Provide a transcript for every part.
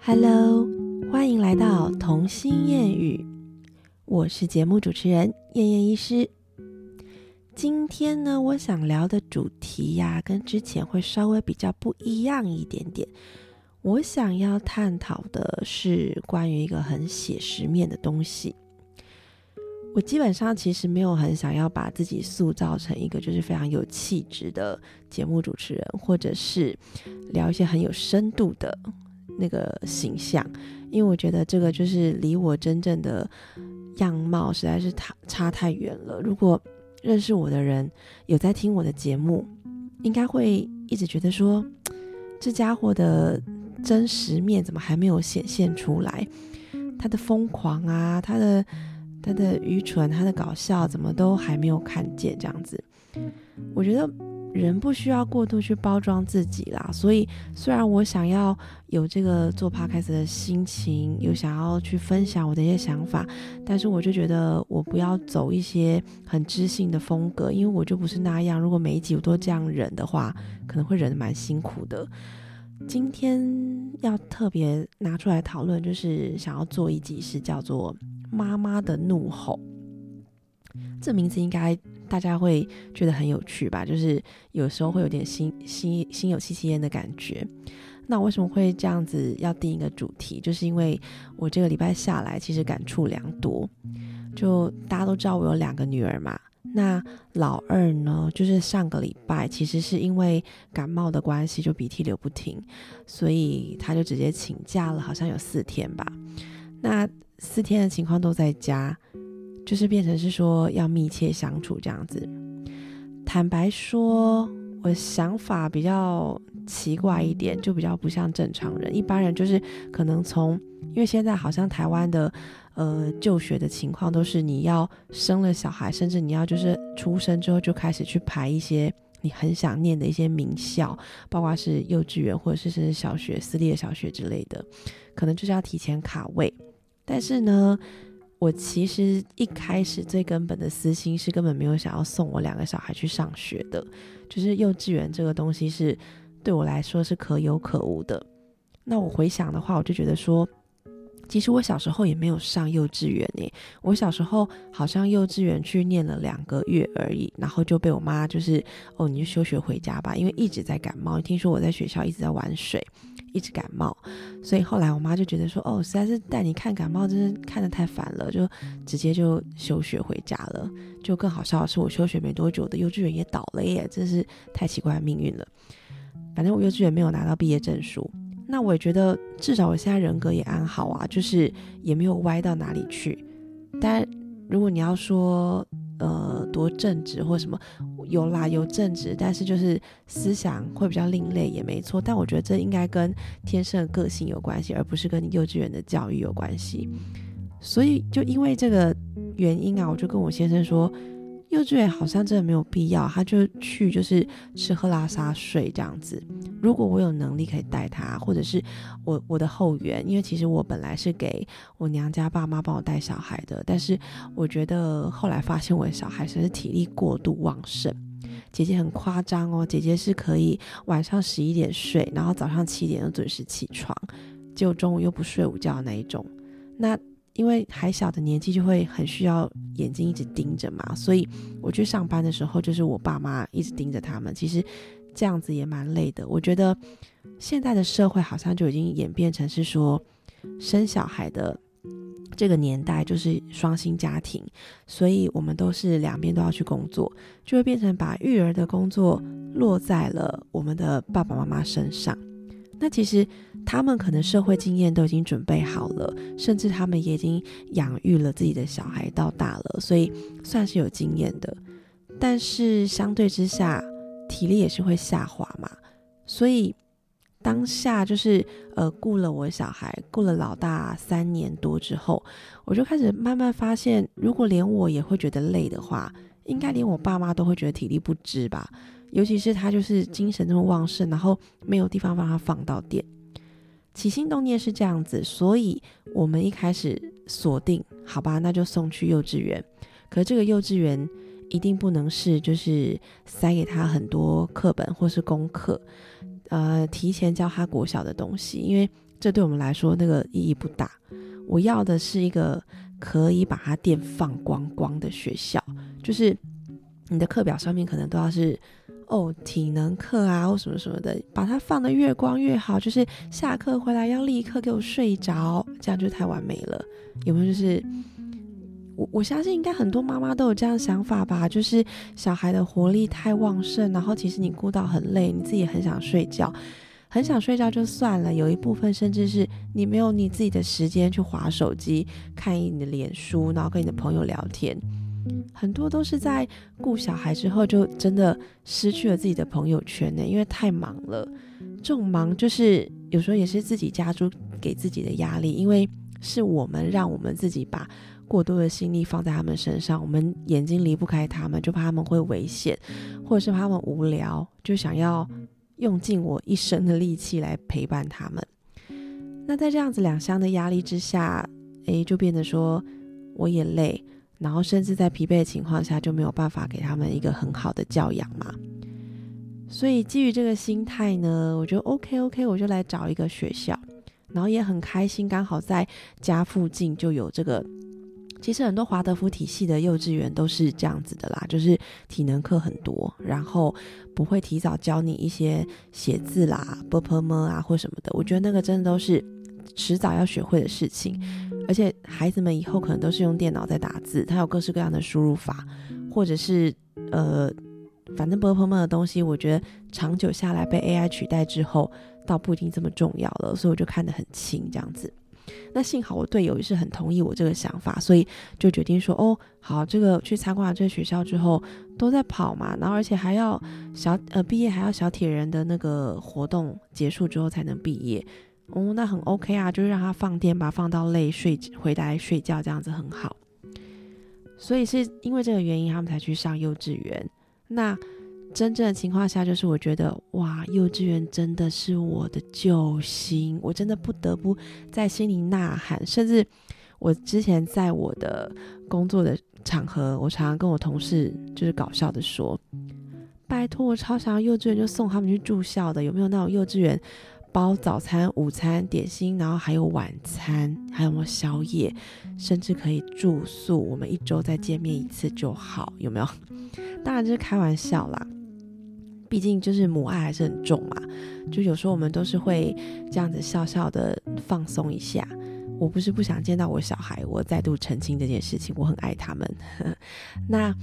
Hello，欢迎来到童心谚语，我是节目主持人燕燕医师。今天呢，我想聊的主题呀，跟之前会稍微比较不一样一点点。我想要探讨的是关于一个很写实面的东西。我基本上其实没有很想要把自己塑造成一个就是非常有气质的节目主持人，或者是聊一些很有深度的那个形象，因为我觉得这个就是离我真正的样貌实在是差差太远了。如果认识我的人有在听我的节目，应该会一直觉得说，这家伙的真实面怎么还没有显现出来？他的疯狂啊，他的。他的愚蠢，他的搞笑，怎么都还没有看见这样子。我觉得人不需要过度去包装自己啦。所以，虽然我想要有这个做 podcast 的心情，有想要去分享我的一些想法，但是我就觉得我不要走一些很知性的风格，因为我就不是那样。如果每一集我都这样忍的话，可能会忍得蛮辛苦的。今天要特别拿出来讨论，就是想要做一集是叫做。妈妈的怒吼，这名字应该大家会觉得很有趣吧？就是有时候会有点心心心有戚戚焉的感觉。那为什么会这样子要定一个主题？就是因为我这个礼拜下来，其实感触良多。就大家都知道我有两个女儿嘛，那老二呢，就是上个礼拜其实是因为感冒的关系，就鼻涕流不停，所以他就直接请假了，好像有四天吧。那四天的情况都在家，就是变成是说要密切相处这样子。坦白说，我想法比较奇怪一点，就比较不像正常人。一般人就是可能从，因为现在好像台湾的呃就学的情况都是你要生了小孩，甚至你要就是出生之后就开始去排一些你很想念的一些名校，包括是幼稚园或者是甚至小学私立的小学之类的，可能就是要提前卡位。但是呢，我其实一开始最根本的私心是根本没有想要送我两个小孩去上学的，就是幼稚园这个东西是对我来说是可有可无的。那我回想的话，我就觉得说。其实我小时候也没有上幼稚园呢，我小时候好像幼稚园去念了两个月而已，然后就被我妈就是哦，你就休学回家吧，因为一直在感冒。听说我在学校一直在玩水，一直感冒，所以后来我妈就觉得说哦，实在是带你看感冒，真是看得太烦了，就直接就休学回家了。就更好笑的是，我休学没多久的幼稚园也倒了耶，真是太奇怪的命运了。反正我幼稚园没有拿到毕业证书。那我也觉得，至少我现在人格也安好啊，就是也没有歪到哪里去。但如果你要说，呃，多正直或什么，有啦，有正直，但是就是思想会比较另类，也没错。但我觉得这应该跟天生的个性有关系，而不是跟你幼稚园的教育有关系。所以就因为这个原因啊，我就跟我先生说。幼稚园好像真的没有必要，他就去就是吃喝拉撒睡这样子。如果我有能力可以带他，或者是我我的后援，因为其实我本来是给我娘家爸妈帮我带小孩的，但是我觉得后来发现我的小孩真是体力过度旺盛。姐姐很夸张哦，姐姐是可以晚上十一点睡，然后早上七点就准时起床，结果中午又不睡午觉那一种。那因为还小的年纪就会很需要眼睛一直盯着嘛，所以我去上班的时候就是我爸妈一直盯着他们。其实这样子也蛮累的。我觉得现在的社会好像就已经演变成是说生小孩的这个年代就是双薪家庭，所以我们都是两边都要去工作，就会变成把育儿的工作落在了我们的爸爸妈妈身上。那其实他们可能社会经验都已经准备好了，甚至他们也已经养育了自己的小孩到大了，所以算是有经验的。但是相对之下，体力也是会下滑嘛。所以当下就是呃，雇了我小孩，雇了老大三年多之后，我就开始慢慢发现，如果连我也会觉得累的话，应该连我爸妈都会觉得体力不支吧。尤其是他就是精神这么旺盛，然后没有地方帮他放到电。起心动念是这样子，所以我们一开始锁定，好吧，那就送去幼稚园。可这个幼稚园一定不能是就是塞给他很多课本或是功课，呃，提前教他国小的东西，因为这对我们来说那个意义不大。我要的是一个可以把它电放光光的学校，就是你的课表上面可能都要是哦体能课啊或什么什么的，把它放的越光越好。就是下课回来要立刻给我睡着，这样就太完美了。有没有？就是我我相信应该很多妈妈都有这样想法吧，就是小孩的活力太旺盛，然后其实你顾到很累，你自己很想睡觉。很想睡觉就算了，有一部分甚至是你没有你自己的时间去划手机、看你的脸书，然后跟你的朋友聊天，很多都是在顾小孩之后就真的失去了自己的朋友圈呢，因为太忙了。这种忙就是有时候也是自己加诸给自己的压力，因为是我们让我们自己把过多的心力放在他们身上，我们眼睛离不开他们，就怕他们会危险，或者是怕他们无聊，就想要。用尽我一生的力气来陪伴他们，那在这样子两相的压力之下，诶，就变得说我也累，然后甚至在疲惫的情况下就没有办法给他们一个很好的教养嘛。所以基于这个心态呢，我就 OK OK，我就来找一个学校，然后也很开心，刚好在家附近就有这个。其实很多华德福体系的幼稚园都是这样子的啦，就是体能课很多，然后不会提早教你一些写字啦、啵啵么啊或什么的。我觉得那个真的都是迟早要学会的事情，而且孩子们以后可能都是用电脑在打字，它有各式各样的输入法，或者是呃，反正啵啵么的东西，我觉得长久下来被 AI 取代之后，倒不一定这么重要了，所以我就看得很轻这样子。那幸好我队友也是很同意我这个想法，所以就决定说哦，好，这个去参观了这个学校之后都在跑嘛，然后而且还要小呃毕业还要小铁人的那个活动结束之后才能毕业，哦，那很 OK 啊，就是让他放电吧，放到累睡回来睡觉这样子很好，所以是因为这个原因他们才去上幼稚园。那。真正的情况下，就是我觉得哇，幼稚园真的是我的救星，我真的不得不在心里呐喊。甚至我之前在我的工作的场合，我常常跟我同事就是搞笑的说：“拜托，我超想要幼稚园就送他们去住校的，有没有那种幼稚园包早餐、午餐、点心，然后还有晚餐，还有没有宵夜，甚至可以住宿，我们一周再见面一次就好，有没有？当然这是开玩笑啦。”毕竟就是母爱还是很重嘛，就有时候我们都是会这样子笑笑的放松一下。我不是不想见到我小孩，我再度澄清这件事情，我很爱他们。那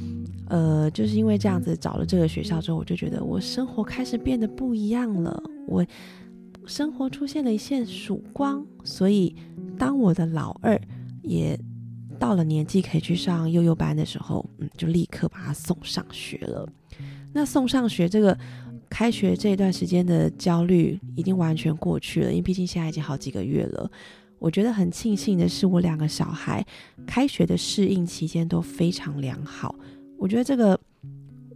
呃，就是因为这样子找了这个学校之后，我就觉得我生活开始变得不一样了，我生活出现了一线曙光。所以当我的老二也到了年纪可以去上幼幼班的时候，嗯，就立刻把他送上学了。那送上学这个开学这一段时间的焦虑已经完全过去了，因为毕竟现在已经好几个月了。我觉得很庆幸的是，我两个小孩开学的适应期间都非常良好。我觉得这个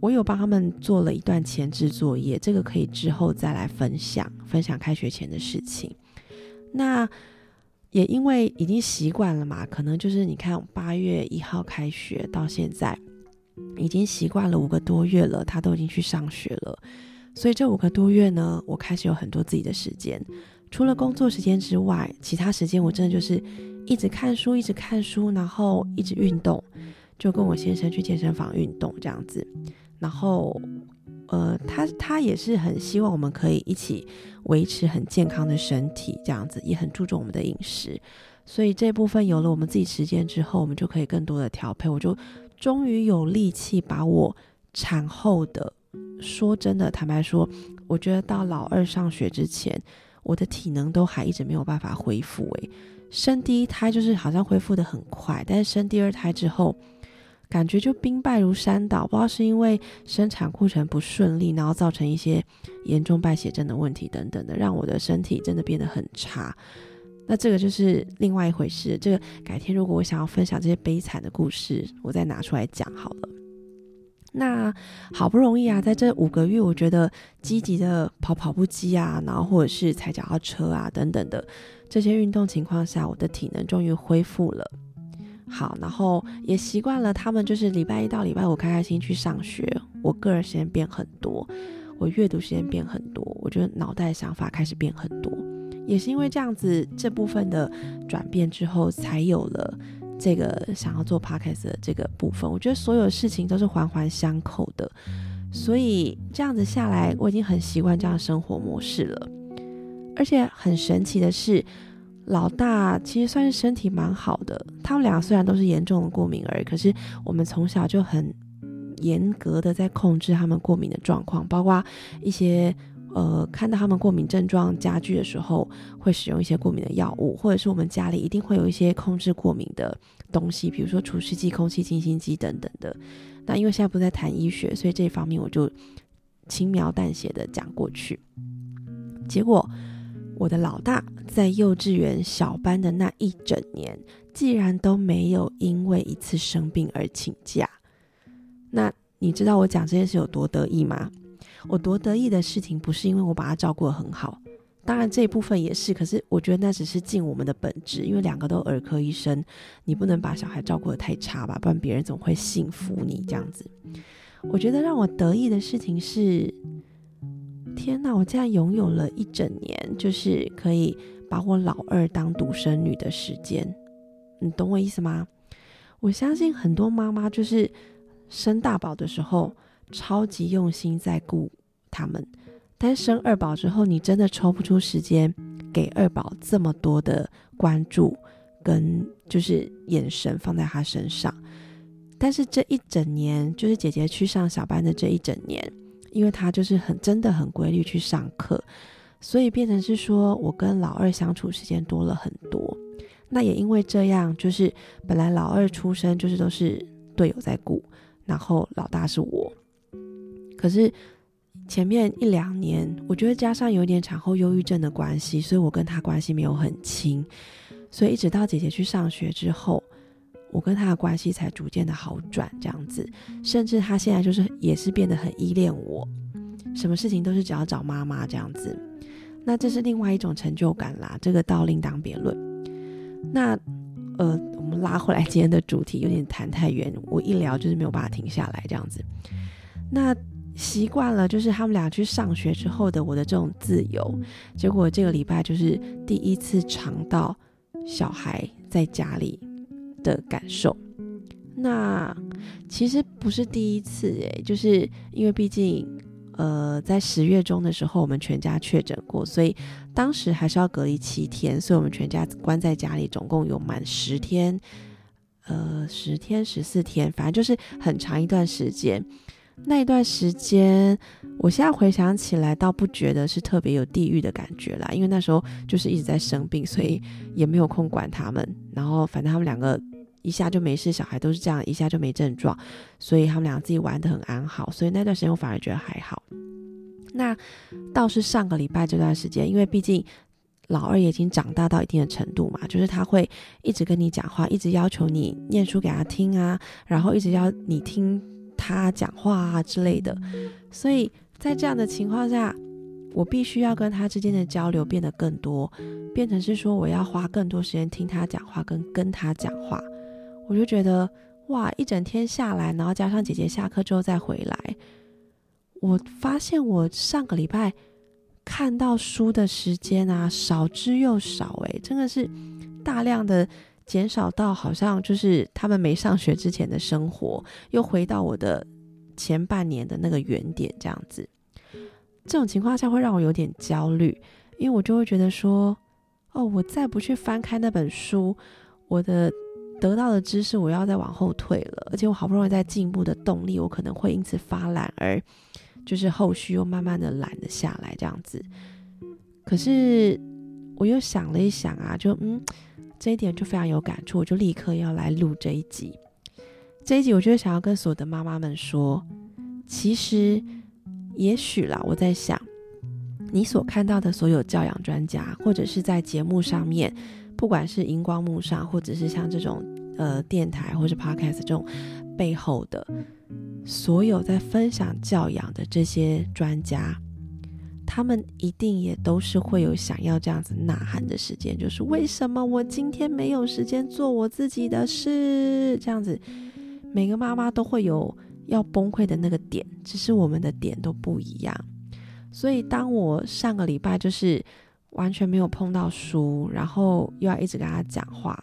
我有帮他们做了一段前置作业，这个可以之后再来分享分享开学前的事情。那也因为已经习惯了嘛，可能就是你看八月一号开学到现在。已经习惯了五个多月了，他都已经去上学了，所以这五个多月呢，我开始有很多自己的时间，除了工作时间之外，其他时间我真的就是一直看书，一直看书，然后一直运动，就跟我先生去健身房运动这样子，然后呃，他他也是很希望我们可以一起维持很健康的身体，这样子也很注重我们的饮食，所以这部分有了我们自己时间之后，我们就可以更多的调配，我就。终于有力气把我产后的，说真的，坦白说，我觉得到老二上学之前，我的体能都还一直没有办法恢复。诶，生第一胎就是好像恢复的很快，但是生第二胎之后，感觉就兵败如山倒。不知道是因为生产过程不顺利，然后造成一些严重败血症的问题等等的，让我的身体真的变得很差。那这个就是另外一回事。这个改天如果我想要分享这些悲惨的故事，我再拿出来讲好了。那好不容易啊，在这五个月，我觉得积极的跑跑步机啊，然后或者是踩脚踏车啊等等的这些运动情况下，我的体能终于恢复了。好，然后也习惯了他们就是礼拜一到礼拜五开开心去上学，我个人时间变很多，我阅读时间变很多，我觉得脑袋想法开始变很多。也是因为这样子这部分的转变之后，才有了这个想要做 podcast 的这个部分。我觉得所有事情都是环环相扣的，所以这样子下来，我已经很习惯这样的生活模式了。而且很神奇的是，老大其实算是身体蛮好的。他们俩虽然都是严重的过敏儿，可是我们从小就很严格的在控制他们过敏的状况，包括一些。呃，看到他们过敏症状加剧的时候，会使用一些过敏的药物，或者是我们家里一定会有一些控制过敏的东西，比如说除湿机、空气清新机等等的。那因为现在不在谈医学，所以这方面我就轻描淡写的讲过去。结果，我的老大在幼稚园小班的那一整年，既然都没有因为一次生病而请假，那你知道我讲这件事有多得意吗？我多得意的事情，不是因为我把他照顾得很好，当然这一部分也是。可是我觉得那只是尽我们的本职，因为两个都儿科医生，你不能把小孩照顾得太差吧，不然别人总会信服你这样子？我觉得让我得意的事情是，天哪，我竟然拥有了一整年，就是可以把我老二当独生女的时间。你懂我意思吗？我相信很多妈妈就是生大宝的时候。超级用心在顾他们，但生二宝之后，你真的抽不出时间给二宝这么多的关注跟就是眼神放在他身上。但是这一整年，就是姐姐去上小班的这一整年，因为他就是很真的很规律去上课，所以变成是说我跟老二相处时间多了很多。那也因为这样，就是本来老二出生就是都是队友在顾，然后老大是我。可是前面一两年，我觉得加上有点产后忧郁症的关系，所以我跟他关系没有很亲。所以一直到姐姐去上学之后，我跟他的关系才逐渐的好转，这样子。甚至他现在就是也是变得很依恋我，什么事情都是只要找妈妈这样子。那这是另外一种成就感啦，这个倒另当别论。那呃，我们拉回来今天的主题，有点谈太远，我一聊就是没有办法停下来这样子。那。习惯了，就是他们俩去上学之后的我的这种自由。结果这个礼拜就是第一次尝到小孩在家里的感受。那其实不是第一次诶，就是因为毕竟呃在十月中的时候我们全家确诊过，所以当时还是要隔离七天，所以我们全家关在家里，总共有满十天，呃十天十四天，反正就是很长一段时间。那一段时间，我现在回想起来，倒不觉得是特别有地狱的感觉啦，因为那时候就是一直在生病，所以也没有空管他们。然后反正他们两个一下就没事，小孩都是这样，一下就没症状，所以他们俩自己玩的很安好。所以那段时间我反而觉得还好。那倒是上个礼拜这段时间，因为毕竟老二也已经长大到一定的程度嘛，就是他会一直跟你讲话，一直要求你念书给他听啊，然后一直要你听。他讲话啊之类的，所以在这样的情况下，我必须要跟他之间的交流变得更多，变成是说我要花更多时间听他讲话，跟跟他讲话。我就觉得哇，一整天下来，然后加上姐姐下课之后再回来，我发现我上个礼拜看到书的时间啊少之又少，诶，真的是大量的。减少到好像就是他们没上学之前的生活，又回到我的前半年的那个原点这样子。这种情况下会让我有点焦虑，因为我就会觉得说，哦，我再不去翻开那本书，我的得到的知识我要再往后退了，而且我好不容易在进步的动力，我可能会因此发懒，而就是后续又慢慢的懒了下来这样子。可是我又想了一想啊，就嗯。这一点就非常有感触，我就立刻要来录这一集。这一集，我就想要跟所有的妈妈们说，其实，也许啦，我在想，你所看到的所有教养专家，或者是在节目上面，不管是荧光幕上，或者是像这种呃电台或者 podcast 这种背后的所有在分享教养的这些专家。他们一定也都是会有想要这样子呐喊的时间，就是为什么我今天没有时间做我自己的事？这样子，每个妈妈都会有要崩溃的那个点，只是我们的点都不一样。所以，当我上个礼拜就是完全没有碰到书，然后又要一直跟他讲话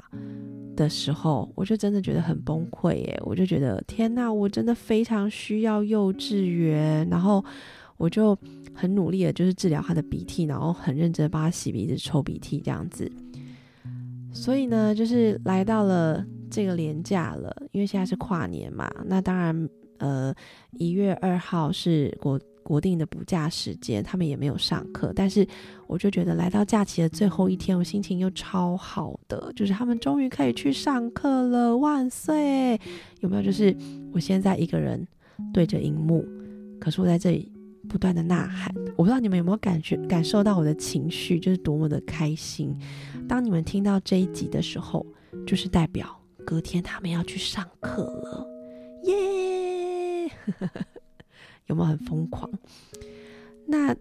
的时候，我就真的觉得很崩溃耶！我就觉得天哪，我真的非常需要幼稚园，然后我就很努力的，就是治疗他的鼻涕，然后很认真帮他洗鼻子、抽鼻涕这样子。所以呢，就是来到了这个年假了，因为现在是跨年嘛，那当然，呃，一月二号是国。国定的补假时间，他们也没有上课，但是我就觉得来到假期的最后一天，我心情又超好的，就是他们终于可以去上课了，万岁！有没有？就是我现在一个人对着荧幕，可是我在这里不断的呐喊，我不知道你们有没有感觉感受到我的情绪，就是多么的开心。当你们听到这一集的时候，就是代表隔天他们要去上课了，耶！有没有很疯狂？那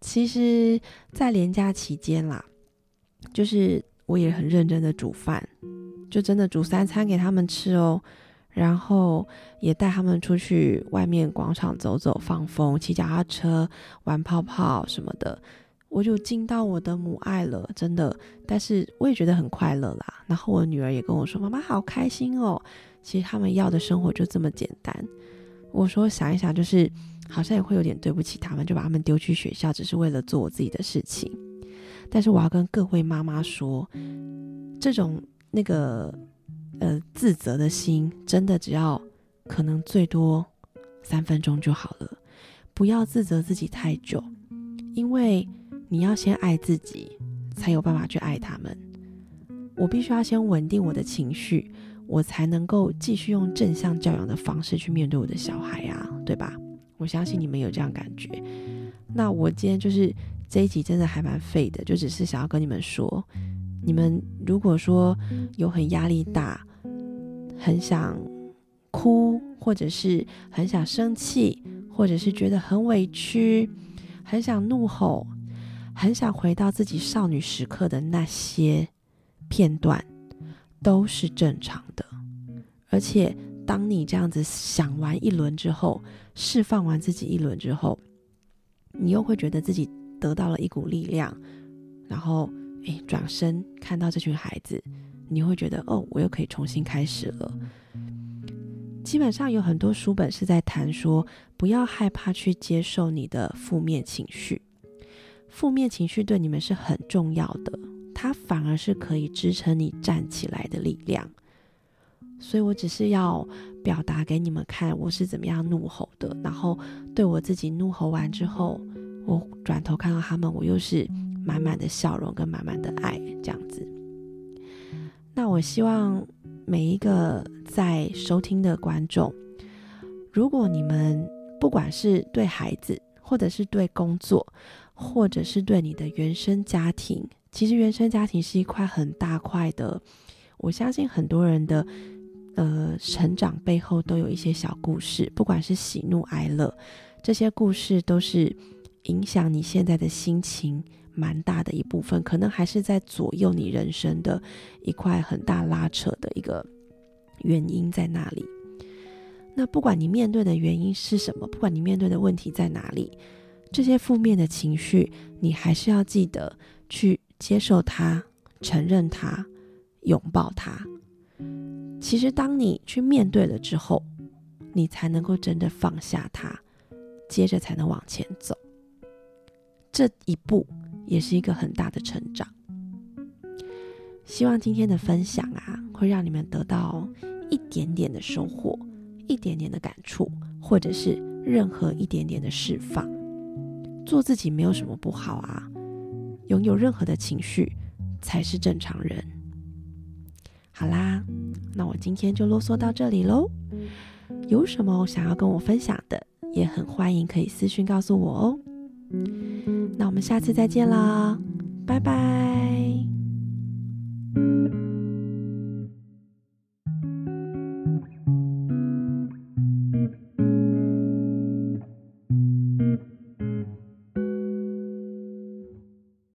其实，在连假期间啦，就是我也很认真的煮饭，就真的煮三餐给他们吃哦。然后也带他们出去外面广场走走放风，骑脚踏车、玩泡泡什么的，我就尽到我的母爱了，真的。但是我也觉得很快乐啦。然后我女儿也跟我说：“妈妈好开心哦。”其实他们要的生活就这么简单。我说想一想，就是。好像也会有点对不起他们，就把他们丢去学校，只是为了做我自己的事情。但是我要跟各位妈妈说，这种那个呃自责的心，真的只要可能最多三分钟就好了，不要自责自己太久，因为你要先爱自己，才有办法去爱他们。我必须要先稳定我的情绪，我才能够继续用正向教养的方式去面对我的小孩啊，对吧？我相信你们有这样感觉。那我今天就是这一集真的还蛮废的，就只是想要跟你们说，你们如果说有很压力大，很想哭，或者是很想生气，或者是觉得很委屈，很想怒吼，很想回到自己少女时刻的那些片段，都是正常的。而且当你这样子想完一轮之后，释放完自己一轮之后，你又会觉得自己得到了一股力量，然后诶，转身看到这群孩子，你会觉得哦，我又可以重新开始了。基本上有很多书本是在谈说，不要害怕去接受你的负面情绪，负面情绪对你们是很重要的，它反而是可以支撑你站起来的力量。所以我只是要表达给你们看，我是怎么样怒吼的。然后对我自己怒吼完之后，我转头看到他们，我又是满满的笑容跟满满的爱，这样子。那我希望每一个在收听的观众，如果你们不管是对孩子，或者是对工作，或者是对你的原生家庭，其实原生家庭是一块很大块的。我相信很多人的。呃，成长背后都有一些小故事，不管是喜怒哀乐，这些故事都是影响你现在的心情蛮大的一部分，可能还是在左右你人生的一块很大拉扯的一个原因在那里。那不管你面对的原因是什么，不管你面对的问题在哪里，这些负面的情绪，你还是要记得去接受它、承认它、拥抱它。其实，当你去面对了之后，你才能够真的放下它，接着才能往前走。这一步也是一个很大的成长。希望今天的分享啊，会让你们得到一点点的收获，一点点的感触，或者是任何一点点的释放。做自己没有什么不好啊，拥有任何的情绪才是正常人。好啦，那我今天就啰嗦到这里喽。有什么想要跟我分享的，也很欢迎可以私信告诉我哦。那我们下次再见啦，拜拜。